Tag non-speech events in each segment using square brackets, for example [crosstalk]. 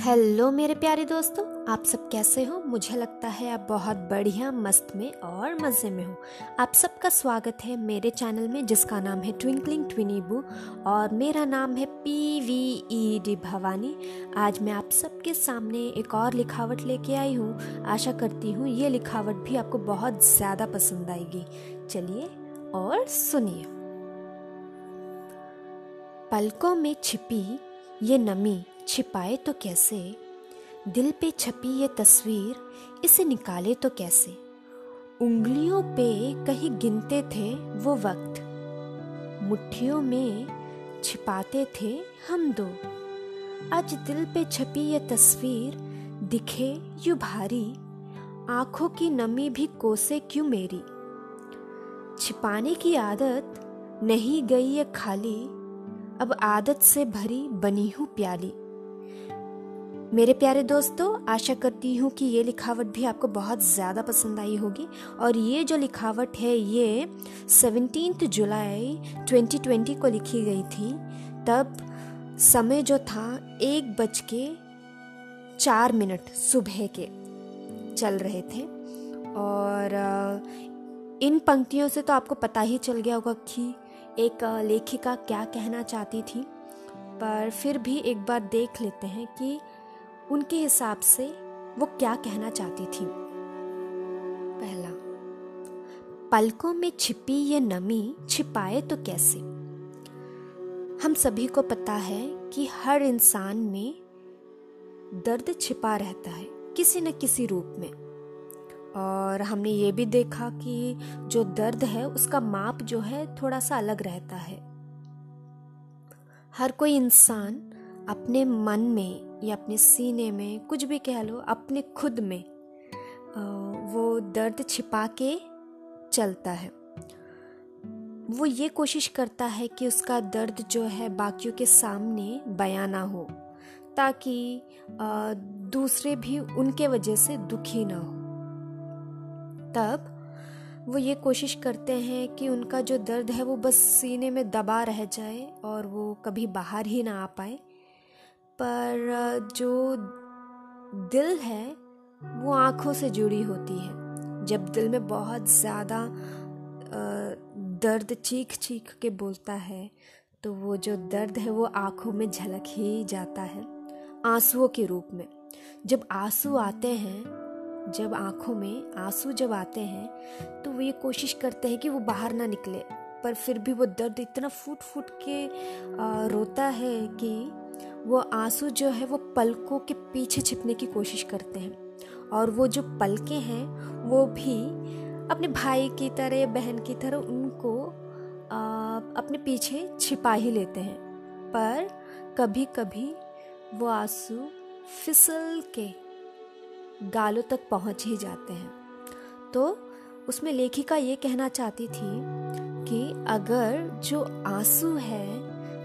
Hello मेरे प्यारे दोस्तों, आप सब कैसे हो? मुझे लगता है आप बहुत बढ़िया, मस्त में और मज़े में हो। आप सबका स्वागत है मेरे चैनल में, जिसका नाम है ट्विंकलिंग ट्विनीबू और मेरा नाम है P V E D Bhavani. आज मैं आप सबके सामने एक और लिखावट लेके आई हूँ। आशा करती हूँ ये लिखावट भी आपको बहुत ज़्यादा पसंद आएगी। चलिए और सुनिए। पलकों में छिपी ये नमी छिपाए तो कैसे? दिल पे छपी ये तस्वीर, इसे निकाले तो कैसे? उंगलियों पे कहीं गिनते थे वो वक्त। मुट्ठियों में छिपाते थे हम दो। आज दिल पे छपी ये तस्वीर, दिखे यू भारी। आँखों की नमी भी कोसे क्यों मेरी? छिपाने की आदत नहीं गई ये खाली। अब आदत से भरी बनी हूँ प्याली। मेरे प्यारे दोस्तों, आशा करती हूँ कि ये लिखावट भी आपको बहुत ज़्यादा पसंद आई होगी। और ये जो लिखावट है, ये सेवनटीन जुलाई 2020 को लिखी गई थी। तब समय जो था, एक बज के चार मिनट सुबह के चल रहे थे। और इन पंक्तियों से तो आपको पता ही चल गया होगा कि एक लेखिका क्या कहना चाहती थी। पर फिर भी एक बार देख लेते हैं कि उनके हिसाब से वो क्या कहना चाहती थी? पहला, पलकों में छिपी ये नमी छिपाए तो कैसे? हम सभी को पता है कि हर इंसान में दर्द छिपा रहता है, किसी न किसी रूप में। और हमने ये भी देखा कि जो दर्द है, उसका माप जो है थोड़ा सा अलग रहता है। हर कोई इंसान अपने मन में या अपने सीने में, कुछ भी कह लो, अपने खुद में वो दर्द छिपा के चलता है। वो ये कोशिश करता है कि उसका दर्द जो है बाकियों के सामने बयां ना हो, ताकि दूसरे भी उनके वजह से दुखी ना हो। तब वो ये कोशिश करते हैं कि उनका जो दर्द है वो बस सीने में दबा रह जाए और वो कभी बाहर ही ना आ पाए। पर जो दिल है, वो आँखों से जुड़ी होती है। जब दिल में बहुत ज़्यादा दर्द चीख चीख के बोलता है तो वो जो दर्द है, वो आँखों में झलक ही जाता है, आंसुओं के रूप में। जब आँसू आते हैं, जब आँखों में आँसू जब आते हैं तो वो ये कोशिश करते हैं कि वो बाहर ना निकले, पर फिर भी वो दर्द इतना फूट फूट के रोता है कि वो आँसू जो है वो पलकों के पीछे छिपने की कोशिश करते हैं। और वो जो पलके हैं, वो भी अपने भाई की तरह, बहन की तरह उनको अपने पीछे छिपा ही लेते हैं। पर कभी कभी वो आँसू फिसल के गालों तक पहुँच ही जाते हैं। तो उसमें लेखिका ये कहना चाहती थी कि अगर जो आँसू है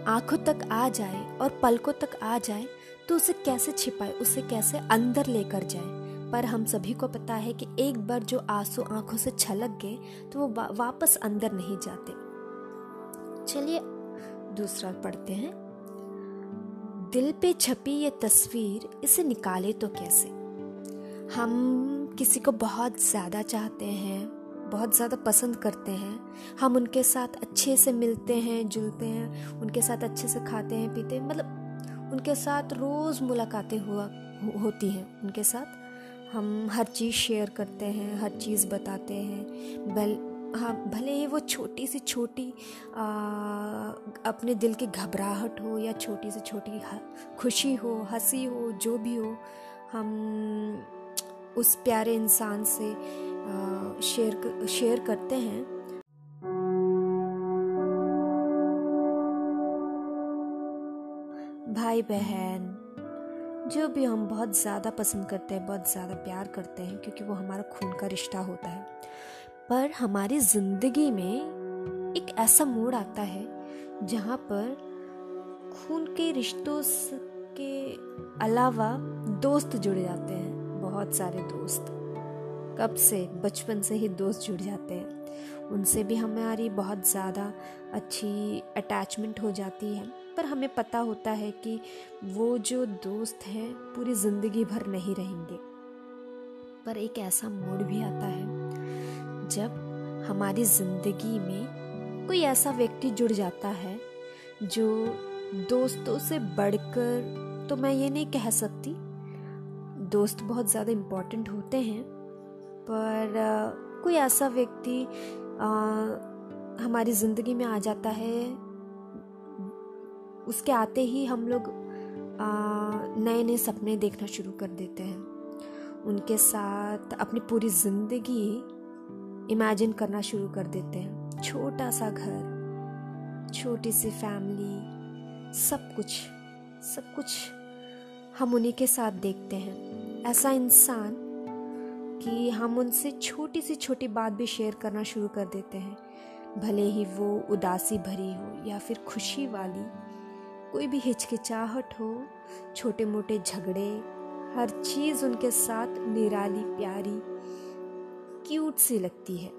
आँखों तक आ जाए और पलकों तक आ जाए तो उसे कैसे छिपाए उसे कैसे अंदर लेकर जाए? पर हम सभी को पता है कि एक बार जो आँसू आँखों से छलक गए तो वो वा, वापस अंदर नहीं जाते। चलिए दूसरा पढ़ते हैं। दिल पे छपी ये तस्वीर इसे निकाले तो कैसे? हम किसी को बहुत ज़्यादा चाहते हैं बहुत ज़्यादा पसंद करते हैं। हम उनके साथ अच्छे से मिलते हैं जुलते हैं उनके साथ अच्छे से खाते हैं पीते हैं मतलब उनके साथ रोज़ मुलाकातें हुआ होती हैं। उनके साथ हम हर चीज़ शेयर करते हैं हर चीज़ बताते हैं। बल हाँ भले ही वो छोटी सी छोटी आ, अपने दिल की घबराहट हो या छोटी से छोटी खुशी हो हँसी हो जो भी हो हम उस प्यारे इंसान से शेयर शेयर करते हैं। भाई बहन जो भी हम बहुत ज़्यादा पसंद करते हैं, बहुत ज़्यादा प्यार करते हैं, क्योंकि वो हमारा खून का रिश्ता होता है। पर हमारी ज़िंदगी में एक ऐसा मोड़ आता है, जहाँ पर खून के रिश्तों के अलावा दोस्त जुड़ जाते हैं, बहुत सारे दोस्त। कब से बचपन से ही दोस्त जुड़ जाते हैं। उनसे भी हमारी बहुत ज़्यादा अच्छी अटैचमेंट हो जाती है। पर हमें पता होता है कि वो जो दोस्त हैं, पूरी ज़िंदगी भर नहीं रहेंगे। पर एक ऐसा मोड़ भी आता है, जब हमारी ज़िंदगी में कोई ऐसा व्यक्ति जुड़ जाता है, जो दोस्तों से बढ़कर तो मैं ये नहीं कह सकती, दोस्त बहुत ज़्यादा इम्पोर्टेंट होते हैं पर कोई ऐसा व्यक्ति हमारी ज़िंदगी में आ जाता है, उसके आते ही हम लोग नए नए सपने देखना शुरू कर देते हैं। उनके साथ अपनी पूरी ज़िंदगी इमेजिन करना शुरू कर देते हैं। छोटा सा घर, छोटी सी फैमिली, सब कुछ सब कुछ हम उन्हीं के साथ देखते हैं। ऐसा इंसान कि हम उनसे छोटी सी छोटी बात भी शेयर करना शुरू कर देते हैं। भले ही वो उदासी भरी हो या फिर खुशी वाली, कोई भी हिचकिचाहट हो छोटे मोटे झगड़े, हर चीज़ उनके साथ निराली, प्यारी क्यूट सी लगती है।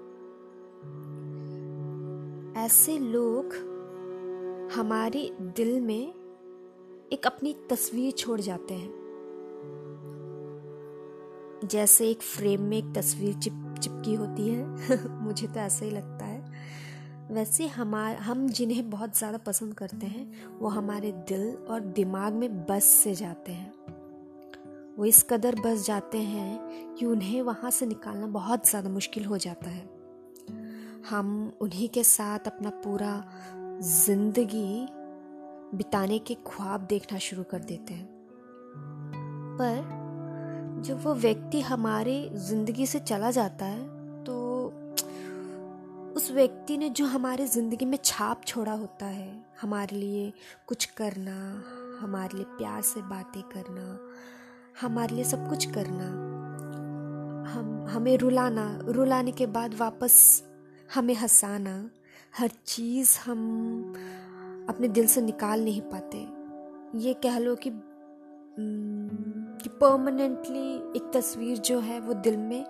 ऐसे लोग हमारे दिल में एक अपनी तस्वीर छोड़ जाते हैं। जैसे एक फ्रेम में एक तस्वीर चिप, चिपकी होती है। [laughs] मुझे तो ऐसा ही लगता है। वैसे हमार हम जिन्हें बहुत ज़्यादा पसंद करते हैं, वो हमारे दिल और दिमाग में बस से जाते हैं। वो इस कदर बस जाते हैं कि उन्हें वहाँ से निकालना बहुत ज़्यादा मुश्किल हो जाता है। हम उन्हीं के साथ अपना पूरा ज़िंदगी बिताने के ख्वाब देखना शुरू कर देते हैं। पर जब वो व्यक्ति हमारे ज़िंदगी से चला जाता है तो उस व्यक्ति ने जो हमारे ज़िंदगी में छाप छोड़ा होता है, हमारे लिए कुछ करना, हमारे लिए प्यार से बातें करना, हमारे लिए सब कुछ करना, हम, हमें रुलाना, रुलाने के बाद वापस हमें हंसाना, हर चीज़ हम अपने दिल से निकाल नहीं पाते। ये कह लो कि कि परमानेंटली एक तस्वीर जो है वो दिल में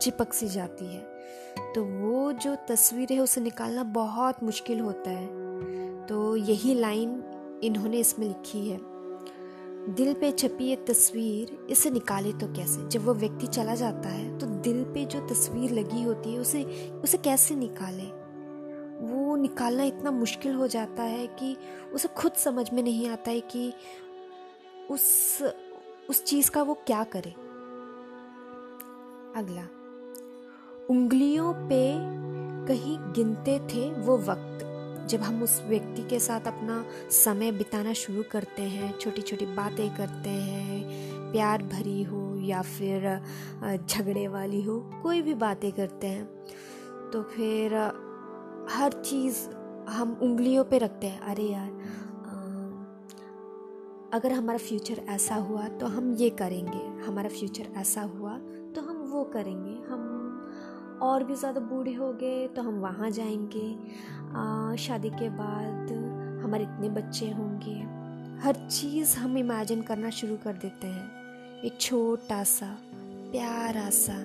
चिपक सी जाती है। तो वो जो तस्वीर है, उसे निकालना बहुत मुश्किल होता है। तो यही लाइन इन्होंने इसमें लिखी है। दिल पे छपी ये तस्वीर, इसे निकाले तो कैसे? जब वो व्यक्ति चला जाता है तो दिल पे जो तस्वीर लगी होती है, उसे उसे कैसे निकाले? वो निकालना इतना मुश्किल हो जाता है कि उसे खुद समझ में नहीं आता है कि उस उस चीज़ का वो क्या करे? अगला, उंगलियों पे कहीं गिनते थे वो वक्त, जब हम उस व्यक्ति के साथ अपना समय बिताना शुरू करते हैं छोटी छोटी बातें करते हैं, प्यार भरी हो या फिर झगड़े वाली हो, कोई भी बातें करते हैं तो फिर, हर चीज़ हम उंगलियों पे रखते हैं। अरे यार अगर हमारा फ्यूचर ऐसा हुआ तो हम ये करेंगे। हमारा फ्यूचर ऐसा हुआ तो हम वो करेंगे। हम और भी ज़्यादा बूढ़े हो गए तो हम वहाँ जाएँगे। शादी के बाद हमारे इतने बच्चे होंगे। हर चीज़ हम इमेजिन करना शुरू कर देते हैं। एक छोटा सा, प्यारा सा,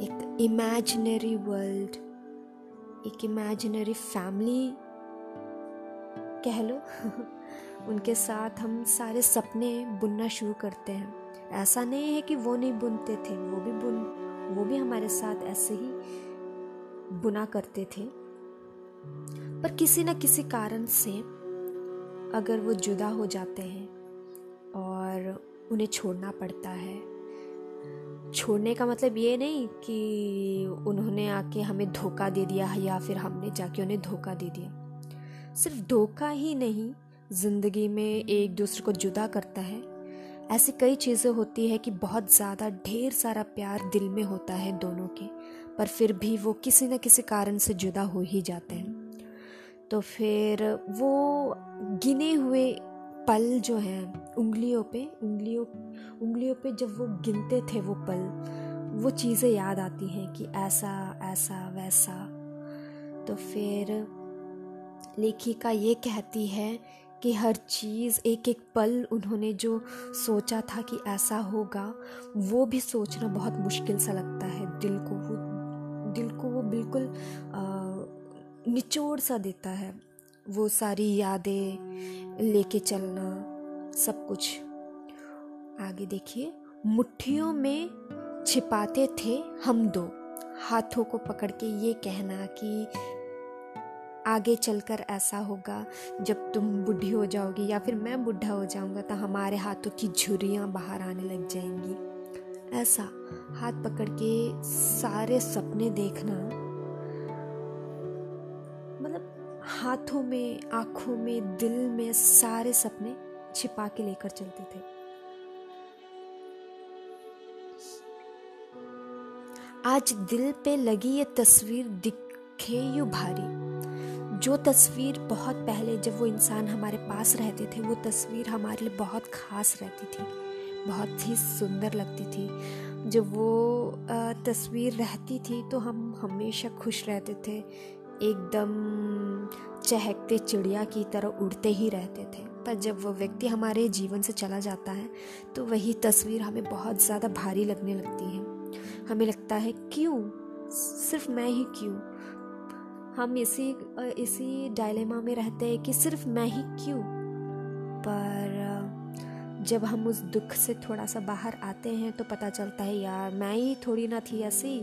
एक इमेजिनरी वर्ल्ड एक इमेजिनरी फैमिली कह लो। [laughs] उनके साथ हम सारे सपने बुनना शुरू करते हैं। ऐसा नहीं है कि वो नहीं बुनते थे, वो भी बुन, वो भी हमारे साथ ऐसे ही बुना करते थे। पर किसी न किसी कारण से अगर वो जुदा हो जाते हैं और उन्हें छोड़ना पड़ता है। छोड़ने का मतलब ये नहीं कि उन्होंने आके हमें धोखा दे दिया या फिर हमने जाके उन्हें धोखा दे दिया। सिर्फ़ धोखा ही नहीं ज़िंदगी में एक दूसरे को जुदा करता है। ऐसी कई चीज़ें होती है कि बहुत ज़्यादा ढेर सारा प्यार दिल में होता है दोनों के, पर फिर भी वो किसी न किसी कारण से जुदा हो ही जाते हैं। तो फिर वो गिने हुए पल जो हैं, उंगलियों पे, उंगलियों उंगलियों पे जब वो गिनते थे वो पल, वो चीज़ें याद आती हैं कि ऐसा ऐसा, वैसा। तो फिर लेखिका ये कहती है कि हर चीज़ एक एक पल उन्होंने जो सोचा था कि ऐसा होगा, वो भी सोचना बहुत मुश्किल सा लगता है। दिल को वो, दिल को वो बिल्कुल निचोड़ सा देता है। वो सारी यादें लेके चलना, सब कुछ। आगे देखिए, मुट्ठियों में छिपाते थे हम दो। हाथों को पकड़ के ये कहना कि आगे चलकर ऐसा होगा, जब तुम बुढ़ी हो जाओगी या फिर मैं बुढ़ा हो जाऊँगा तो हमारे हाथों की झुरियाँ बाहर आने लग जाएँगी। ऐसा हाथ पकड़ के सारे सपने देखना मतलब हाथों में, आँखों में, दिल में सारे सपने छिपा के लेकर चलते थे। आज दिल पे लगी ये तस्वीर दिखे यू भारी। जो तस्वीर बहुत पहले जब वो इंसान हमारे पास रहते थे, वो तस्वीर हमारे लिए बहुत ख़ास रहती थी, बहुत ही सुंदर लगती थी। जब वो तस्वीर रहती थी तो हम हमेशा खुश रहते थे, एकदम चहकते चिड़िया की तरह उड़ते ही रहते थे। पर जब वो व्यक्ति हमारे जीवन से चला जाता है तो वही तस्वीर हमें बहुत ज़्यादा भारी लगने लगती है। हमें लगता है, क्यों? सिर्फ़ मैं ही क्यों? हम इसी इसी डायलेमा में रहते हैं कि सिर्फ़ मैं ही क्यों? पर जब हम उस दुख से थोड़ा सा बाहर आते हैं तो पता चलता है, यार, मैं ही थोड़ी ना थी ऐसी।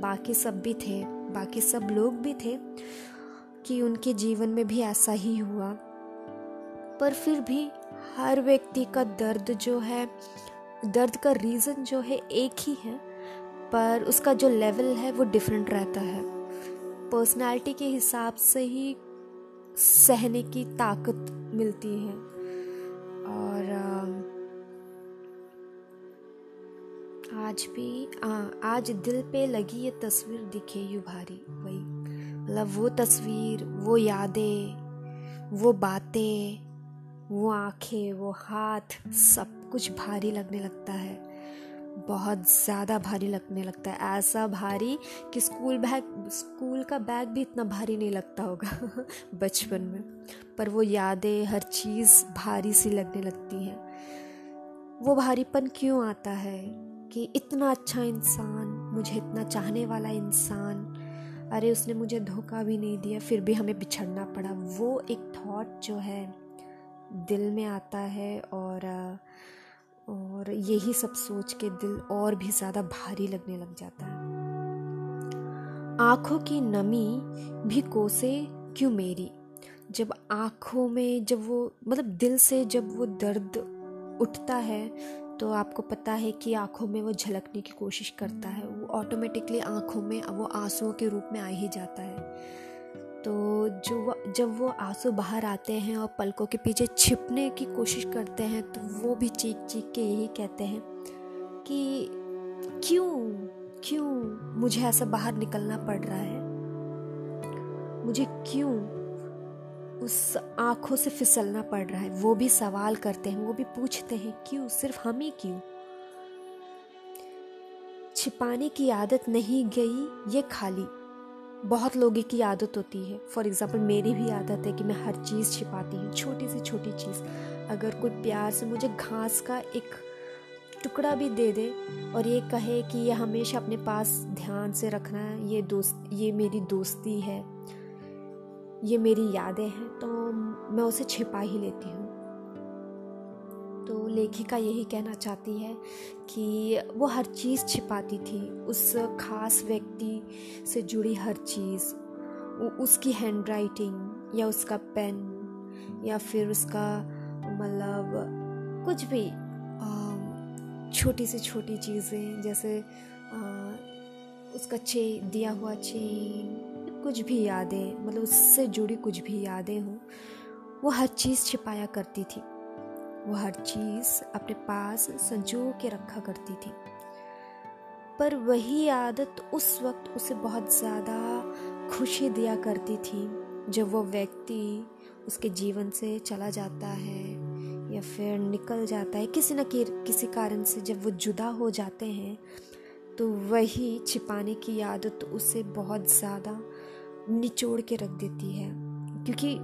बाकी सब भी थे, बाकी सब लोग भी थे कि उनके जीवन में भी ऐसा ही हुआ। पर फिर भी हर व्यक्ति का दर्द जो है, दर्द का रीज़न जो है एक ही है, पर उसका जो लेवल है वो डिफरेंट रहता है। पर्सनालिटी के हिसाब से ही सहने की ताकत मिलती है। और आज भी आ, आज दिल पे लगी ये तस्वीर दिखे यू भारी वही। मतलब वो तस्वीर वो यादें वो बातें वो आँखें वो हाथ सब कुछ भारी लगने लगता है। बहुत ज़्यादा भारी लगने लगता है। ऐसा भारी कि स्कूल बैग, स्कूल का बैग भी इतना भारी नहीं लगता होगा [laughs] बचपन में। पर वो यादें हर चीज़ भारी सी लगने लगती हैं। वो भारीपन क्यों आता है कि इतना अच्छा इंसान, मुझे इतना चाहने वाला इंसान, अरे उसने मुझे धोखा भी नहीं दिया, फिर भी हमें बिछड़ना पड़ा। वो एक थॉट जो है दिल में आता है और और यही सब सोच के दिल और भी ज़्यादा भारी लगने लग जाता है। आँखों की नमी भी कोसे क्यों मेरी? जब आँखों में जब वो मतलब दिल से जब वो दर्द उठता है तो आपको पता है कि आँखों में वो झलकने की कोशिश करता है। वो ऑटोमेटिकली आँखों में, वो आंसुओं के रूप में आ ही जाता है। तो जो जब वो आँसू बाहर आते हैं और पलकों के पीछे छिपने की कोशिश करते हैं तो वो भी चीख चीख के यही कहते हैं कि, क्यों? क्यों मुझे ऐसा बाहर निकलना पड़ रहा है? मुझे क्यों उस आँखों से फिसलना पड़ रहा है? वो भी सवाल करते हैं, वो भी पूछते हैं, क्यों? सिर्फ़ हम ही क्यों? छिपाने की आदत नहीं गई, ये खाली। बहुत लोगों की आदत होती है। फॉर एग्ज़ाम्पल मेरी भी आदत है कि मैं हर चीज़ छिपाती हूँ, छोटी से छोटी चीज़। अगर कोई प्यार से मुझे घास का एक टुकड़ा भी दे दे और ये कहे कि ये हमेशा अपने पास ध्यान से रखना है ये दोस्त, ये मेरी दोस्ती है, ये मेरी यादें हैं तो मैं उसे छिपा ही लेती हूँ। तो लेखिका यही कहना चाहती है कि वो हर चीज़ छिपाती थी उस खास व्यक्ति से जुड़ी हर चीज़ उसकी हैंड राइटिंग या उसका पेन या फिर उसका मतलब कुछ भी छोटी से छोटी चीज़ें जैसे आ, उसका चे दिया हुआ चेन कुछ भी यादें मतलब उससे जुड़ी कुछ भी यादें हों वो हर चीज़ छिपाया करती थी। वो हर चीज़ अपने पास संजो के रखा करती थी। पर वही आदत उस वक्त उसे बहुत ज़्यादा खुशी दिया करती थी, जब वो व्यक्ति उसके जीवन से चला जाता है या फिर निकल जाता है। किसी न किसी कारण से जब वो जुदा हो जाते हैं तो वही छिपाने की आदत उसे बहुत ज़्यादा निचोड़ के रख देती है। क्योंकि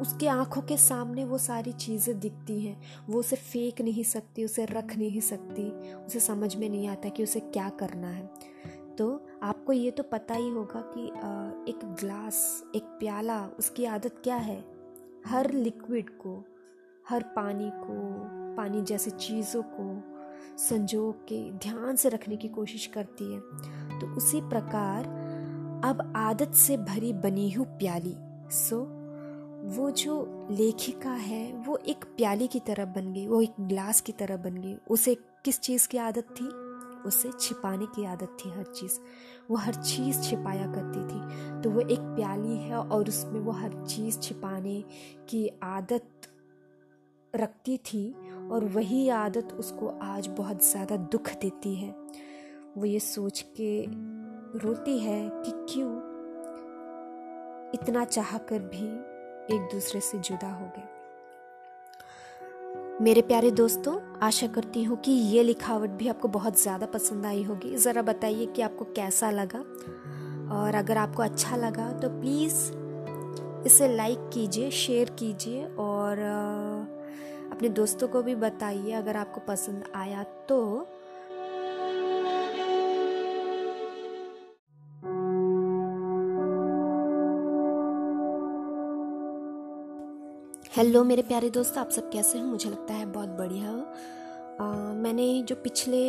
उसके आँखों के सामने वो सारी चीज़ें दिखती हैं। वो उसे फेंक नहीं सकती, उसे रख नहीं सकती। उसे समझ में नहीं आता कि उसे क्या करना है। तो आपको ये तो पता ही होगा कि एक ग्लास, एक प्याला, उसकी आदत क्या है? हर लिक्विड को, हर पानी को, पानी जैसे चीज़ों को संजो के ध्यान से रखने की कोशिश करती है। तो उसी प्रकार अब आदत से भरी बनी हुई प्याली। सो वो जो लेखिका है, वो एक प्याली की तरह बन गई, वो एक ग्लास की तरह बन गई। उसे किस चीज़ की आदत थी? उसे छिपाने की आदत थी हर चीज़। वो हर चीज़ छिपाया करती थी। तो वो एक प्याली है और उसमें वो हर चीज़ छिपाने की आदत रखती थी और वही आदत उसको आज बहुत ज़्यादा दुख देती है। वो ये सोच के रोती है कि क्यों इतना चाह कर भी एक दूसरे से जुदा हो गए। मेरे प्यारे दोस्तों, आशा करती हूँ कि ये लिखावट भी आपको बहुत ज़्यादा पसंद आई होगी। ज़रा बताइए कि आपको कैसा लगा? और अगर आपको अच्छा लगा तो प्लीज़ इसे लाइक कीजिए, शेयर कीजिए और अपने दोस्तों को भी बताइए। अगर आपको पसंद आया तो हेलो मेरे प्यारे दोस्त, आप सब कैसे हो? मुझे लगता है बहुत बढ़िया हो। मैंने जो पिछले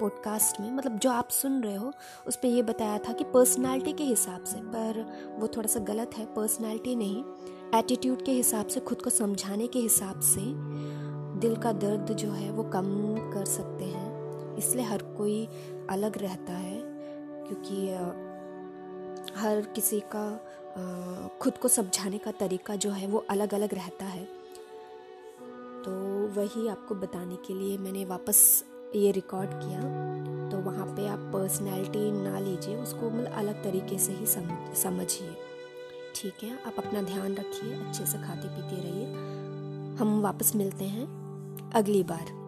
पॉडकास्ट में मतलब जो आप सुन रहे हो, उस पर यह बताया था कि पर्सनालिटी के हिसाब से, पर वो थोड़ा सा गलत है। पर्सनालिटी नहीं एटीट्यूड के हिसाब से, खुद को समझाने के हिसाब से दिल का दर्द जो है, वो कम कर सकते हैं। इसलिए हर कोई अलग रहता है, क्योंकि हर किसी का खुद को समझाने का तरीका जो है वो अलग अलग रहता है। तो वही आपको बताने के लिए मैंने वापस ये रिकॉर्ड किया। तो वहाँ पे आप पर्सनैलिटी ना लीजिए, उसको मतलब अलग तरीके से ही समझ समझिए। ठीक है, आप अपना ध्यान रखिए, अच्छे से खाते पीते रहिए। हम वापस मिलते हैं अगली बार।